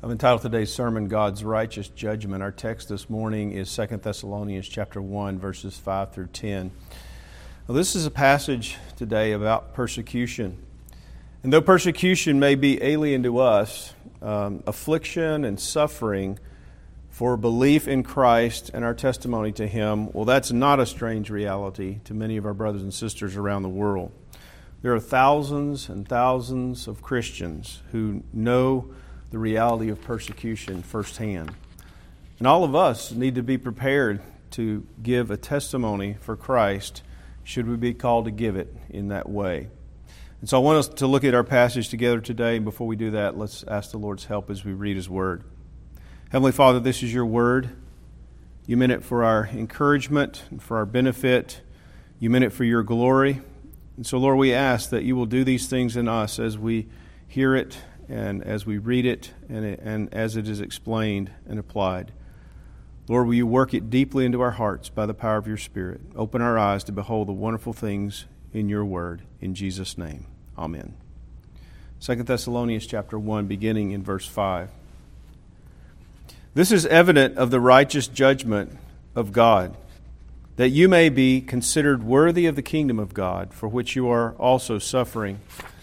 I've entitled today's sermon God's righteous judgment. Our text this morning is 2 Thessalonians chapter 1 verses 5 through 10. Well, this is a passage today about persecution. And though persecution may be alien to us, um, affliction and suffering for belief in Christ and our testimony to Him, well, that's not a strange reality to many of our brothers and sisters around the world. There are thousands and thousands of Christians who know the reality of persecution firsthand. And all of us need to be prepared to give a testimony for Christ should we be called to give it in that way. And so I want us to look at our passage together today. And before we do that, let's ask the Lord's help as we read His Word. Heavenly Father, this is your Word. You meant it for our encouragement and for our benefit. You meant it for your glory. And so, Lord, we ask that you will do these things in us as we hear it and as we read it and, it, and as it is explained and applied. Lord, will you work it deeply into our hearts by the power of your Spirit? Open our eyes to behold the wonderful things in your word. In Jesus' name, amen. 2 Thessalonians chapter 1, beginning in verse 5. This is evident of the righteous judgment of God, that you may be considered worthy of the kingdom of God, for which you are also suffering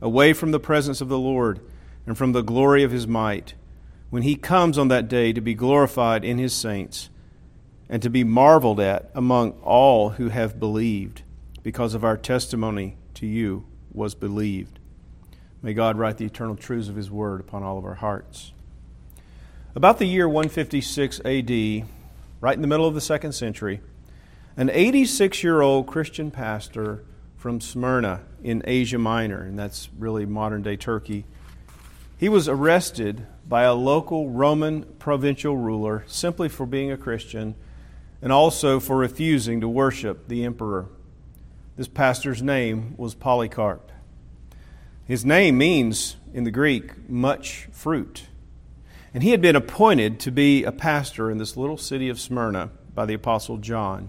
away from the presence of the Lord and from the glory of his might, when he comes on that day to be glorified in his saints and to be marveled at among all who have believed, because of our testimony to you was believed. May God write the eternal truths of his word upon all of our hearts. About the year 156 AD, right in the middle of the second century, an 86 year old Christian pastor from Smyrna in Asia Minor, and that's really modern day Turkey. He was arrested by a local Roman provincial ruler simply for being a Christian and also for refusing to worship the emperor. This pastor's name was Polycarp. His name means, in the Greek, much fruit. And he had been appointed to be a pastor in this little city of Smyrna by the Apostle John.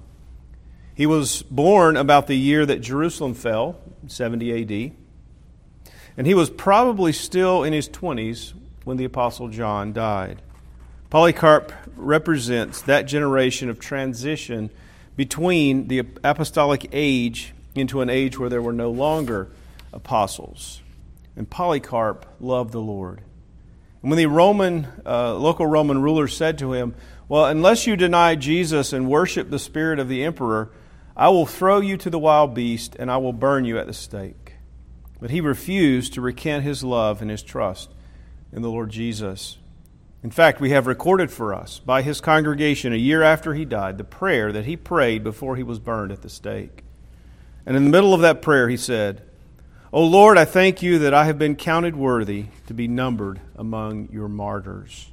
He was born about the year that Jerusalem fell, 70 AD. And he was probably still in his 20s when the Apostle John died. Polycarp represents that generation of transition between the apostolic age into an age where there were no longer apostles. And Polycarp loved the Lord. And when the Roman, uh, local Roman ruler said to him, Well, unless you deny Jesus and worship the spirit of the emperor, I will throw you to the wild beast, and I will burn you at the stake. But he refused to recant his love and his trust in the Lord Jesus. In fact, we have recorded for us by his congregation a year after he died the prayer that he prayed before he was burned at the stake. And in the middle of that prayer, he said, O Lord, I thank you that I have been counted worthy to be numbered among your martyrs.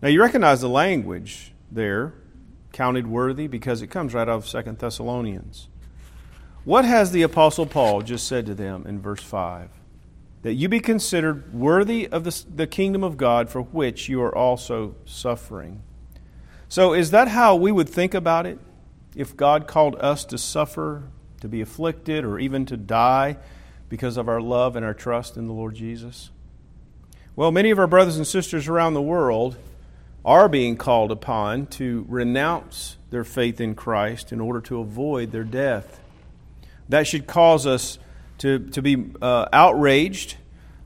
Now, you recognize the language there counted worthy because it comes right out of Second Thessalonians. What has the Apostle Paul just said to them in verse 5? That you be considered worthy of the, the kingdom of God for which you are also suffering. So, is that how we would think about it? If God called us to suffer, to be afflicted, or even to die because of our love and our trust in the Lord Jesus? Well, many of our brothers and sisters around the world are being called upon to renounce their faith in Christ in order to avoid their death. That should cause us to, to be uh, outraged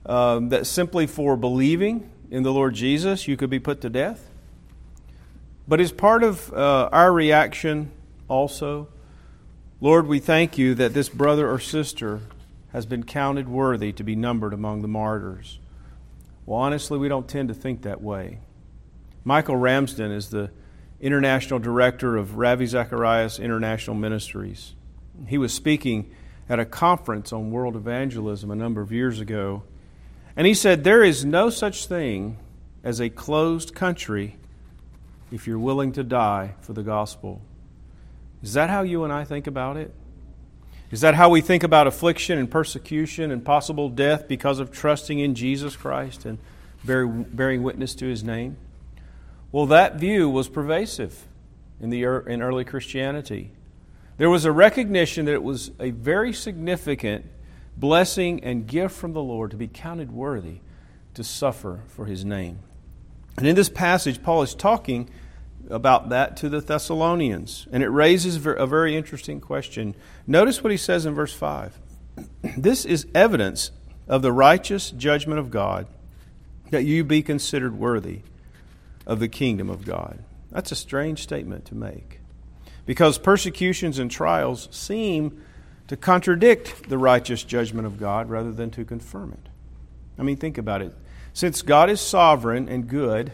um, that simply for believing in the Lord Jesus you could be put to death. But as part of uh, our reaction also, Lord, we thank you that this brother or sister has been counted worthy to be numbered among the martyrs. Well, honestly, we don't tend to think that way. Michael Ramsden is the international director of Ravi Zacharias International Ministries. He was speaking at a conference on world evangelism a number of years ago, and he said, There is no such thing as a closed country if you're willing to die for the gospel. Is that how you and I think about it? Is that how we think about affliction and persecution and possible death because of trusting in Jesus Christ and bearing witness to his name? Well, that view was pervasive in, the, in early Christianity. There was a recognition that it was a very significant blessing and gift from the Lord to be counted worthy to suffer for his name. And in this passage, Paul is talking about that to the Thessalonians. And it raises a very interesting question. Notice what he says in verse 5 This is evidence of the righteous judgment of God that you be considered worthy of the kingdom of God. That's a strange statement to make because persecutions and trials seem to contradict the righteous judgment of God rather than to confirm it. I mean, think about it. Since God is sovereign and good,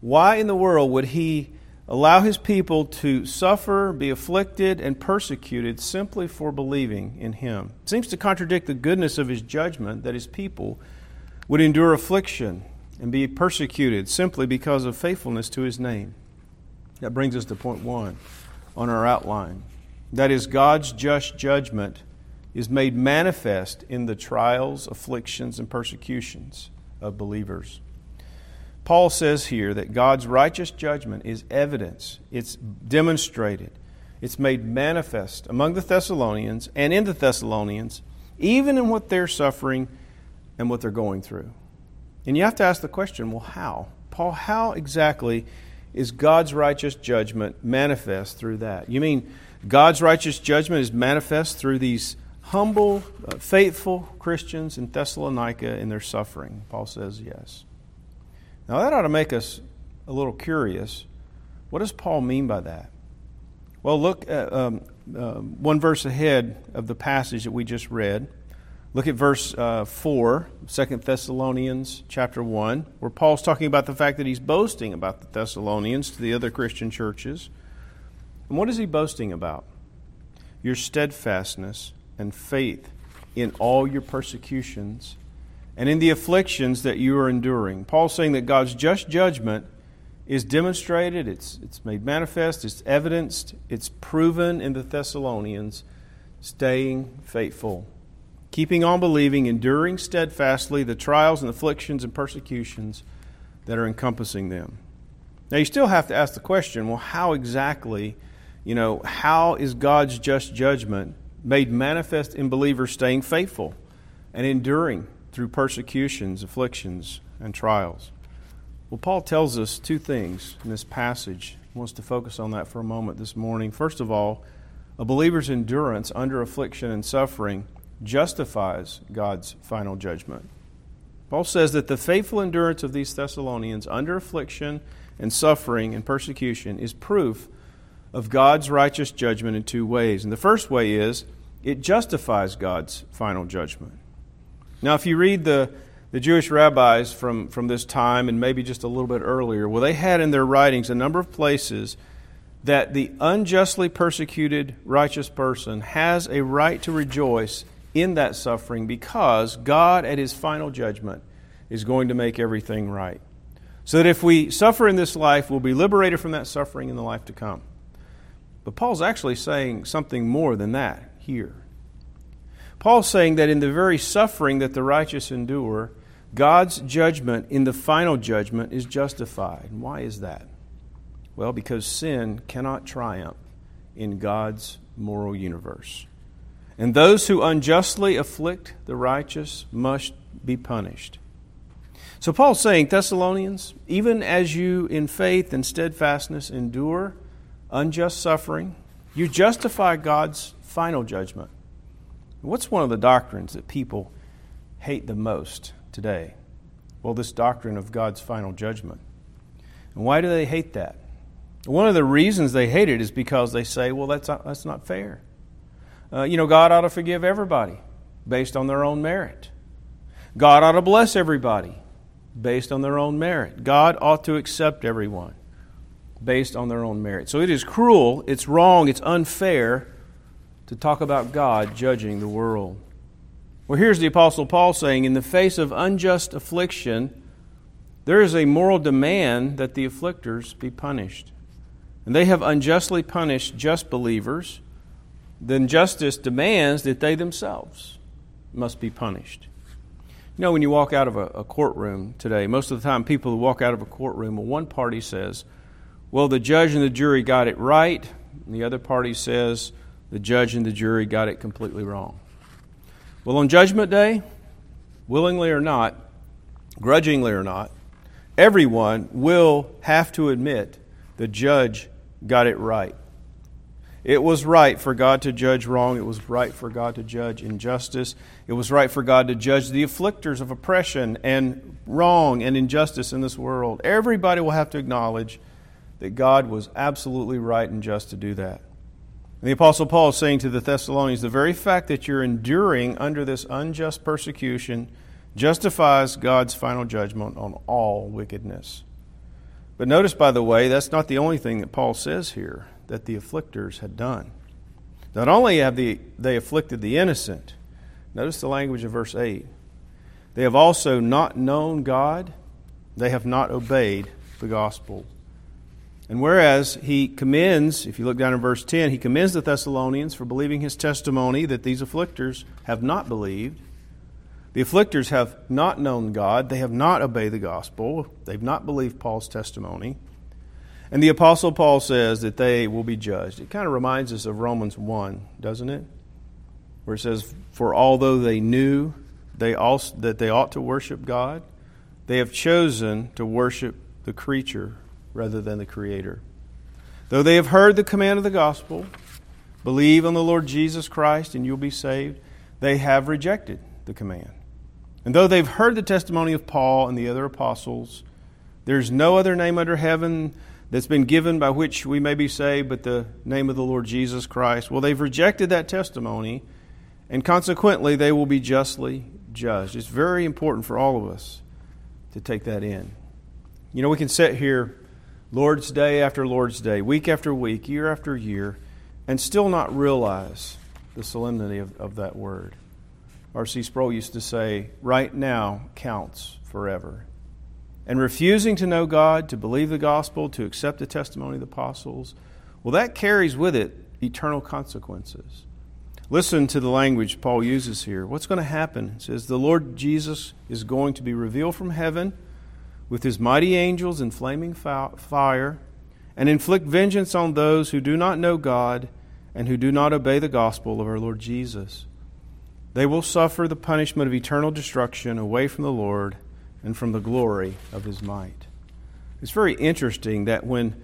why in the world would He allow His people to suffer, be afflicted, and persecuted simply for believing in Him? It seems to contradict the goodness of His judgment that His people would endure affliction and be persecuted simply because of faithfulness to His name. That brings us to point one on our outline. That is, God's just judgment is made manifest in the trials, afflictions, and persecutions of believers. Paul says here that God's righteous judgment is evidence, it's demonstrated, it's made manifest among the Thessalonians and in the Thessalonians, even in what they're suffering and what they're going through. And you have to ask the question well, how? Paul, how exactly is God's righteous judgment manifest through that? You mean God's righteous judgment is manifest through these humble, uh, faithful Christians in Thessalonica in their suffering? Paul says yes. Now, that ought to make us a little curious. What does Paul mean by that? Well, look at um, uh, one verse ahead of the passage that we just read. Look at verse uh, 4, 2 Thessalonians chapter 1, where Paul's talking about the fact that he's boasting about the Thessalonians to the other Christian churches. And what is he boasting about? Your steadfastness and faith in all your persecutions and in the afflictions that you are enduring. Paul's saying that God's just judgment is demonstrated, it's, it's made manifest, it's evidenced, it's proven in the Thessalonians, staying faithful, keeping on believing, enduring steadfastly the trials and afflictions and persecutions that are encompassing them. Now, you still have to ask the question well, how exactly, you know, how is God's just judgment made manifest in believers staying faithful and enduring through persecutions, afflictions, and trials. Well, Paul tells us two things in this passage. He wants to focus on that for a moment this morning. First of all, a believer's endurance under affliction and suffering justifies God's final judgment. Paul says that the faithful endurance of these Thessalonians under affliction and suffering and persecution is proof of God's righteous judgment in two ways. And the first way is it justifies God's final judgment. Now, if you read the, the Jewish rabbis from, from this time and maybe just a little bit earlier, well, they had in their writings a number of places that the unjustly persecuted righteous person has a right to rejoice in that suffering because God, at his final judgment, is going to make everything right. So that if we suffer in this life, we'll be liberated from that suffering in the life to come. But Paul's actually saying something more than that here. Paul's saying that in the very suffering that the righteous endure, God's judgment in the final judgment is justified. Why is that? Well, because sin cannot triumph in God's moral universe. And those who unjustly afflict the righteous must be punished. So Paul's saying, Thessalonians, even as you in faith and steadfastness endure unjust suffering, you justify God's final judgment. What's one of the doctrines that people hate the most today? Well, this doctrine of God's final judgment. And why do they hate that? One of the reasons they hate it is because they say, well, that's not, that's not fair. Uh, you know, God ought to forgive everybody based on their own merit. God ought to bless everybody based on their own merit. God ought to accept everyone based on their own merit. So it is cruel, it's wrong, it's unfair to talk about God judging the world. Well, here's the Apostle Paul saying, in the face of unjust affliction, there is a moral demand that the afflictors be punished. And they have unjustly punished just believers, then justice demands that they themselves must be punished. You know, when you walk out of a, a, courtroom today, most of the time people who walk out of a courtroom, well, one party says, well, the judge and the jury got it right, and the other party says, the judge and the jury got it completely wrong. Well, on Judgment Day, willingly or not, grudgingly or not, everyone will have to admit the judge got it right. It was right for God to judge wrong. It was right for God to judge injustice. It was right for God to judge the afflictors of oppression and wrong and injustice in this world. Everybody will have to acknowledge that God was absolutely right and just to do that. And the Apostle Paul is saying to the Thessalonians the very fact that you're enduring under this unjust persecution justifies God's final judgment on all wickedness. But notice, by the way, that's not the only thing that Paul says here that the afflictors had done. Not only have the, they afflicted the innocent, notice the language of verse 8. They have also not known God, they have not obeyed the gospel. And whereas he commends, if you look down in verse 10, he commends the Thessalonians for believing his testimony that these afflictors have not believed. The afflictors have not known God, they have not obeyed the gospel, they've not believed Paul's testimony. And the Apostle Paul says that they will be judged. It kind of reminds us of Romans 1, doesn't it? Where it says, For although they knew they also, that they ought to worship God, they have chosen to worship the creature rather than the Creator. Though they have heard the command of the gospel, believe on the Lord Jesus Christ and you'll be saved, they have rejected the command. And though they've heard the testimony of Paul and the other apostles, there's no other name under heaven that's been given by which we may be saved but the name of the Lord Jesus Christ. Well, they've rejected that testimony, and consequently, they will be justly judged. It's very important for all of us to take that in. You know, we can sit here Lord's Day after Lord's Day, week after week, year after year, and still not realize the solemnity of, of that word. R.C. Sproul used to say, right now counts forever. And refusing to know God, to believe the gospel, to accept the testimony of the apostles, well, that carries with it eternal consequences. Listen to the language Paul uses here. What's going to happen? It says, The Lord Jesus is going to be revealed from heaven with his mighty angels in flaming fire and inflict vengeance on those who do not know God and who do not obey the gospel of our Lord Jesus. They will suffer the punishment of eternal destruction away from the Lord and from the glory of his might. It's very interesting that when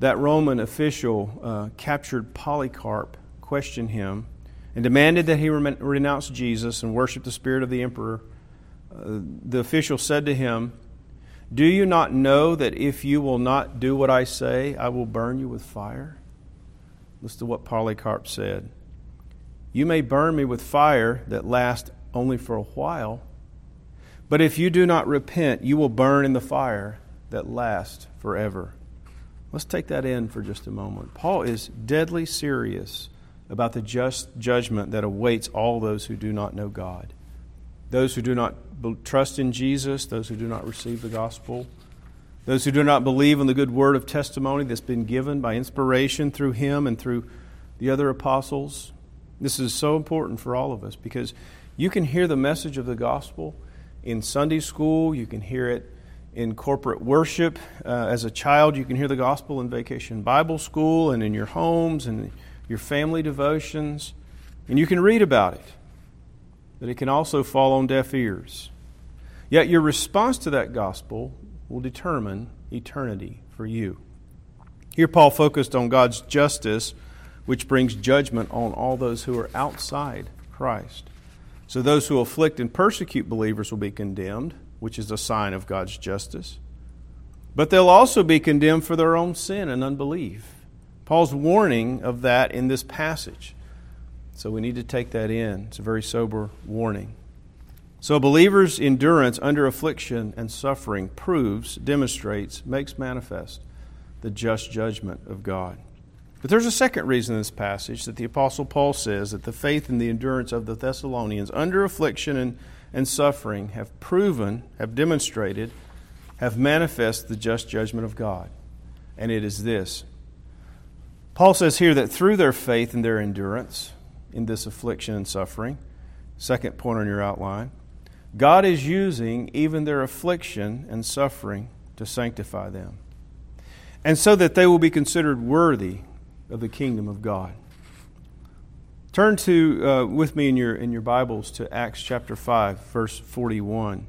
that Roman official uh, captured Polycarp, questioned him, and demanded that he renounce Jesus and worship the spirit of the emperor, uh, the official said to him, Do you not know that if you will not do what I say, I will burn you with fire? Listen to what Polycarp said. You may burn me with fire that lasts only for a while, but if you do not repent, you will burn in the fire that lasts forever. Let's take that in for just a moment. Paul is deadly serious about the just judgment that awaits all those who do not know God. Those who do not trust in Jesus, those who do not receive the gospel, those who do not believe in the good word of testimony that's been given by inspiration through him and through the other apostles. This is so important for all of us because you can hear the message of the gospel in Sunday school, you can hear it in corporate worship. Uh, as a child, you can hear the gospel in vacation Bible school and in your homes and your family devotions, and you can read about it. But it can also fall on deaf ears. Yet your response to that gospel will determine eternity for you. Here, Paul focused on God's justice which brings judgment on all those who are outside Christ. So those who afflict and persecute believers will be condemned, which is a sign of God's justice. But they'll also be condemned for their own sin and unbelief. Paul's warning of that in this passage. So we need to take that in. It's a very sober warning. So a believer's endurance under affliction and suffering proves, demonstrates, makes manifest the just judgment of God. But there's a second reason in this passage that the Apostle Paul says that the faith and the endurance of the Thessalonians under affliction and, and suffering have proven, have demonstrated, have manifest the just judgment of God. And it is this. Paul says here that through their faith and their endurance in this affliction and suffering, second point on your outline, God is using even their affliction and suffering to sanctify them, and so that they will be considered worthy of the kingdom of God. Turn to uh, with me in your in your Bibles to Acts chapter five, verse forty-one.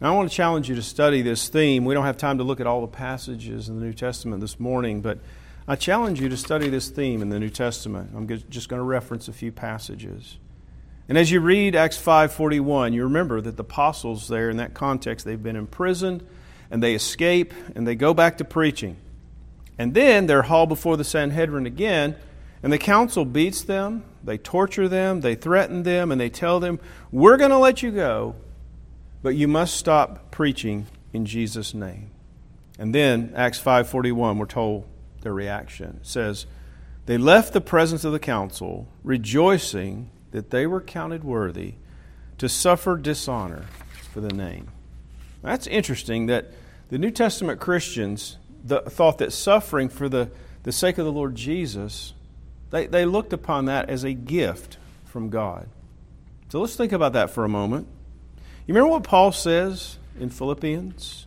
Now, I want to challenge you to study this theme. We don't have time to look at all the passages in the New Testament this morning, but I challenge you to study this theme in the New Testament. I'm just going to reference a few passages. And as you read Acts 5:41, you remember that the apostles there in that context, they've been imprisoned and they escape and they go back to preaching. And then they're hauled before the Sanhedrin again, and the council beats them, they torture them, they threaten them, and they tell them, "We're going to let you go, but you must stop preaching in Jesus' name. And then Acts 5:41 we're told their reaction. It says, "They left the presence of the council, rejoicing that they were counted worthy to suffer dishonor for the name." That's interesting that the New Testament Christians the, thought that suffering for the, the sake of the Lord Jesus, they, they looked upon that as a gift from God. So let's think about that for a moment. You remember what Paul says in Philippians?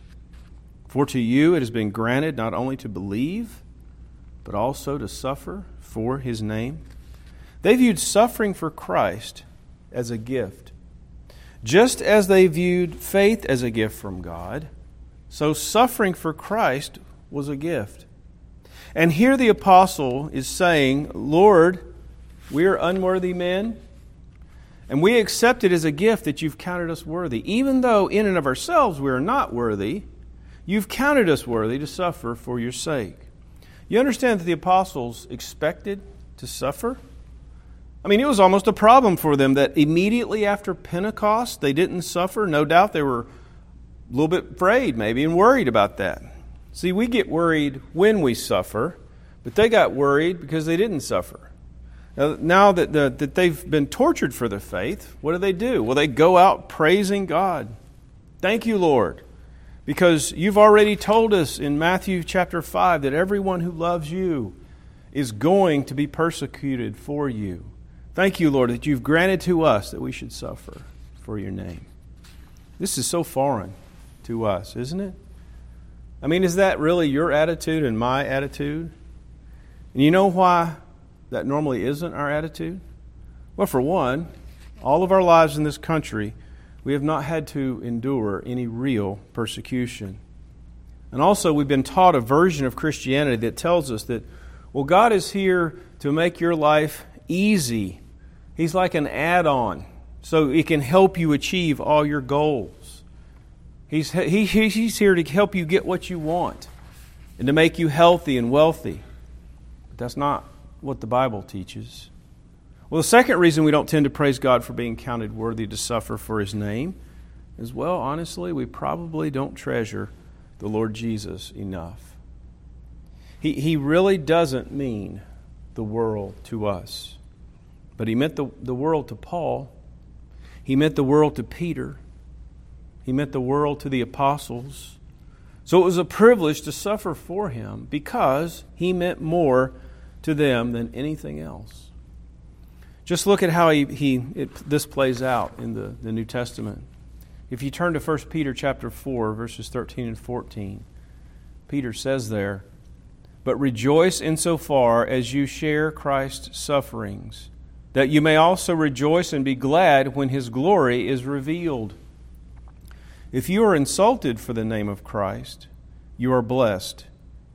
For to you it has been granted not only to believe, but also to suffer for his name. They viewed suffering for Christ as a gift. Just as they viewed faith as a gift from God, so suffering for Christ was a gift. And here the apostle is saying, Lord, we are unworthy men. And we accept it as a gift that you've counted us worthy. Even though in and of ourselves we are not worthy, you've counted us worthy to suffer for your sake. You understand that the apostles expected to suffer? I mean, it was almost a problem for them that immediately after Pentecost they didn't suffer. No doubt they were a little bit afraid, maybe, and worried about that. See, we get worried when we suffer, but they got worried because they didn't suffer. Now that, the, that they've been tortured for their faith, what do they do? Well, they go out praising God. Thank you, Lord, because you've already told us in Matthew chapter 5 that everyone who loves you is going to be persecuted for you. Thank you, Lord, that you've granted to us that we should suffer for your name. This is so foreign to us, isn't it? I mean, is that really your attitude and my attitude? And you know why that normally isn't our attitude? Well, for one, all of our lives in this country, we have not had to endure any real persecution. And also, we've been taught a version of Christianity that tells us that, well, God is here to make your life easy. He's like an add on, so it can help you achieve all your goals. He's, he, he's here to help you get what you want and to make you healthy and wealthy. But that's not what the Bible teaches. Well, the second reason we don't tend to praise God for being counted worthy to suffer for His name is, well, honestly, we probably don't treasure the Lord Jesus enough. He, he really doesn't mean the world to us, but He meant the, the world to Paul, He meant the world to Peter, He meant the world to the apostles. So it was a privilege to suffer for Him because He meant more to them than anything else. Just look at how he, he it, this plays out in the, the New Testament. If you turn to 1 Peter chapter 4, verses 13 and 14, Peter says there, But rejoice insofar as you share Christ's sufferings, that you may also rejoice and be glad when his glory is revealed. If you are insulted for the name of Christ, you are blessed,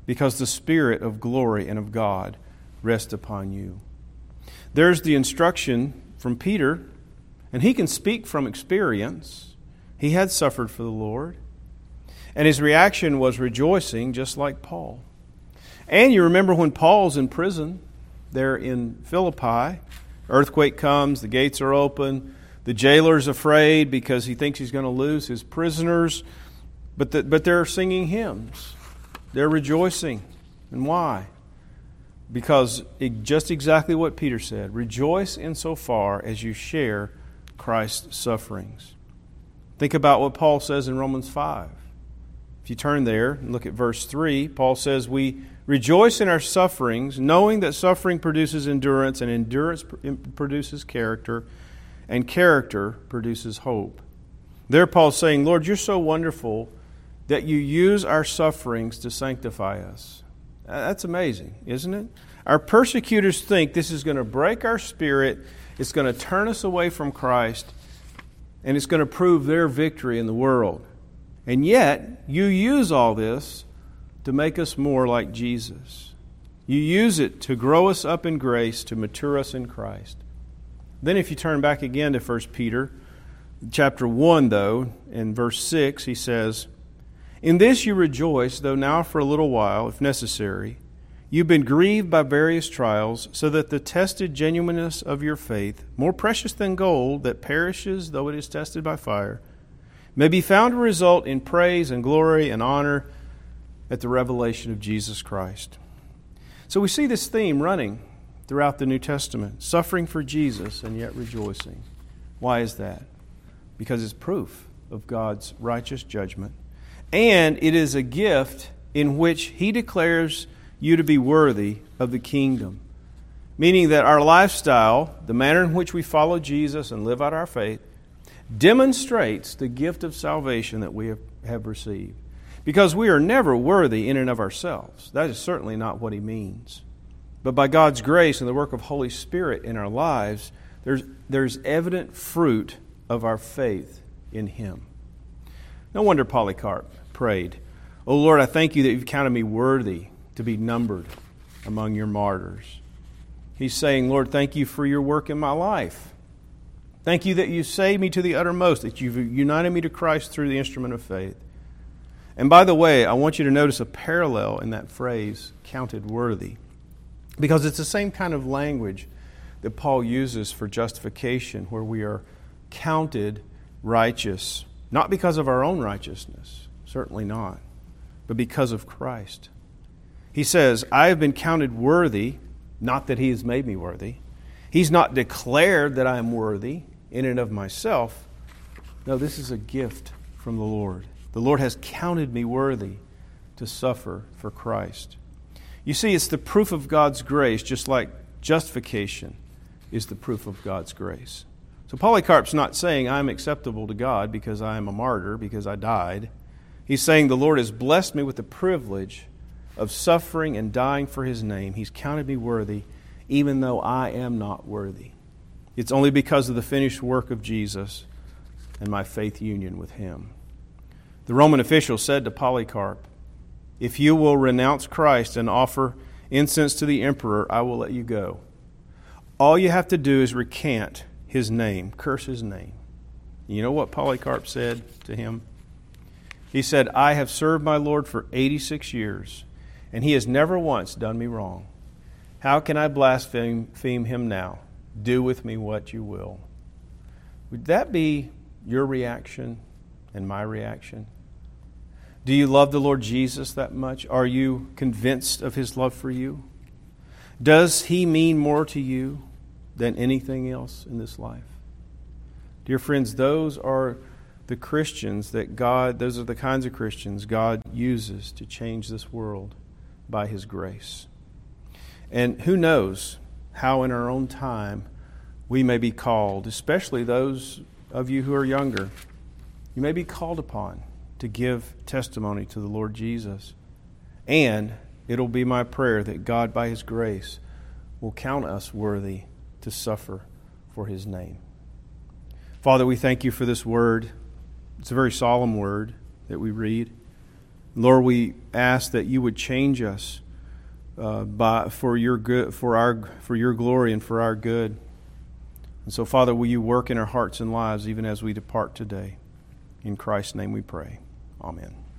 because the Spirit of glory and of God rest upon you. There's the instruction from Peter, and he can speak from experience. He had suffered for the Lord, and his reaction was rejoicing, just like Paul. And you remember when Paul's in prison there in Philippi, earthquake comes, the gates are open, the jailer's afraid because he thinks he's going to lose his prisoners, but, the, but they're singing hymns. They're rejoicing. And why? Because it, just exactly what Peter said rejoice insofar as you share Christ's sufferings. Think about what Paul says in Romans 5. If you turn there and look at verse 3, Paul says, We rejoice in our sufferings, knowing that suffering produces endurance, and endurance produces character, and character produces hope. There, Paul's saying, Lord, you're so wonderful that you use our sufferings to sanctify us. Uh, that's amazing, isn't it? Our persecutors think this is going to break our spirit, it's going to turn us away from Christ, and it's going to prove their victory in the world. And yet, you use all this to make us more like Jesus. You use it to grow us up in grace, to mature us in Christ. Then, if you turn back again to 1 Peter, chapter 1, though, in verse 6, he says, In this you rejoice, though now for a little while, if necessary, you've been grieved by various trials, so that the tested genuineness of your faith, more precious than gold that perishes though it is tested by fire, may be found to result in praise and glory and honor at the revelation of Jesus Christ. So we see this theme running throughout the New Testament suffering for Jesus and yet rejoicing. Why is that? Because it's proof of God's righteous judgment. And it is a gift in which He declares you to be worthy of the kingdom. Meaning that our lifestyle, the manner in which we follow Jesus and live out our faith, demonstrates the gift of salvation that we have, received. Because we are never worthy in and of ourselves. That is certainly not what he means. But by God's grace and the work of Holy Spirit in our lives, there's, there's evident fruit of our faith in him. No wonder Polycarp prayed, O Lord, I thank you that you've counted me worthy to be numbered among your martyrs. He's saying, Lord, thank you for your work in my life. Thank you that you saved me to the uttermost, that you've united me to Christ through the instrument of faith. And by the way, I want you to notice a parallel in that phrase, counted worthy, because it's the same kind of language that Paul uses for justification, where we are counted righteous, not because of our own righteousness, certainly not, but because of Christ. He says, I have been counted worthy, not that he has made me worthy. He's not declared that I am worthy in and of myself. No, this is a gift from the Lord. The Lord has counted me worthy to suffer for Christ. You see, it's the proof of God's grace, just like justification is the proof of God's grace. So Polycarp's not saying I'm acceptable to God because I am a martyr, because I died. He's saying the Lord has blessed me with the privilege of suffering and dying for his name. He's counted me worthy, even though I am not worthy. It's only because of the finished work of Jesus and my faith union with him. The Roman official said to Polycarp, If you will renounce Christ and offer incense to the emperor, I will let you go. All you have to do is recant his name, curse his name. You know what Polycarp said to him? He said, I have served my Lord for 86 years, and he has never once done me wrong. How can I blaspheme him now? Do with me what you will. Would that be your reaction and my reaction? Do you love the Lord Jesus that much? Are you convinced of his love for you? Does he mean more to you than anything else in this life? Dear friends, those are the Christians that God, those are the kinds of Christians God uses to change this world by his grace. And who knows how in our own time we may be called, especially those of you who are younger, you may be called upon to give testimony to the Lord Jesus. And it'll be my prayer that God, by His grace, will count us worthy to suffer for His name. Father, we thank you for this word. It's a very solemn word that we read. Lord, we ask that you would change us uh, by, for your good, for our, for your glory and for our good. And so, Father, will you work in our hearts and lives even as we depart today? In Christ's name we pray. Amen.